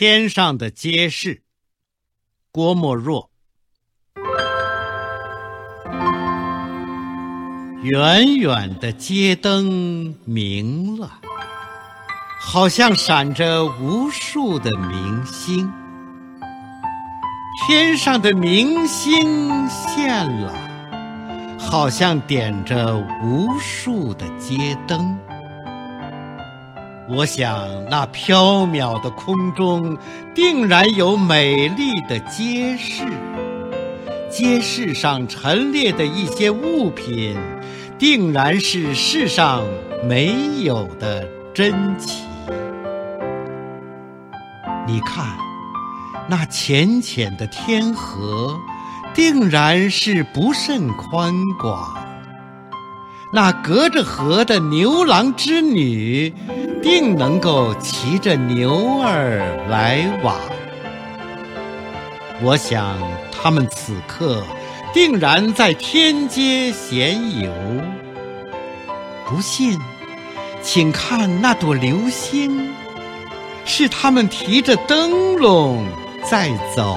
天上的街市，郭沫若。远远的街灯明了，好像闪着无数的明星。天上的明星现了，好像点着无数的街灯。我想，那缥缈的空中，定然有美丽的街市。街市上陈列的一些物品，定然是世上没有的珍奇。你看，那浅浅的天河，定然是不甚宽广。那隔着河的牛郎织女，定能够骑着牛儿来往。我想，他们此刻定然在天街闲游。不信，请看那朵流星，是他们提着灯笼在走。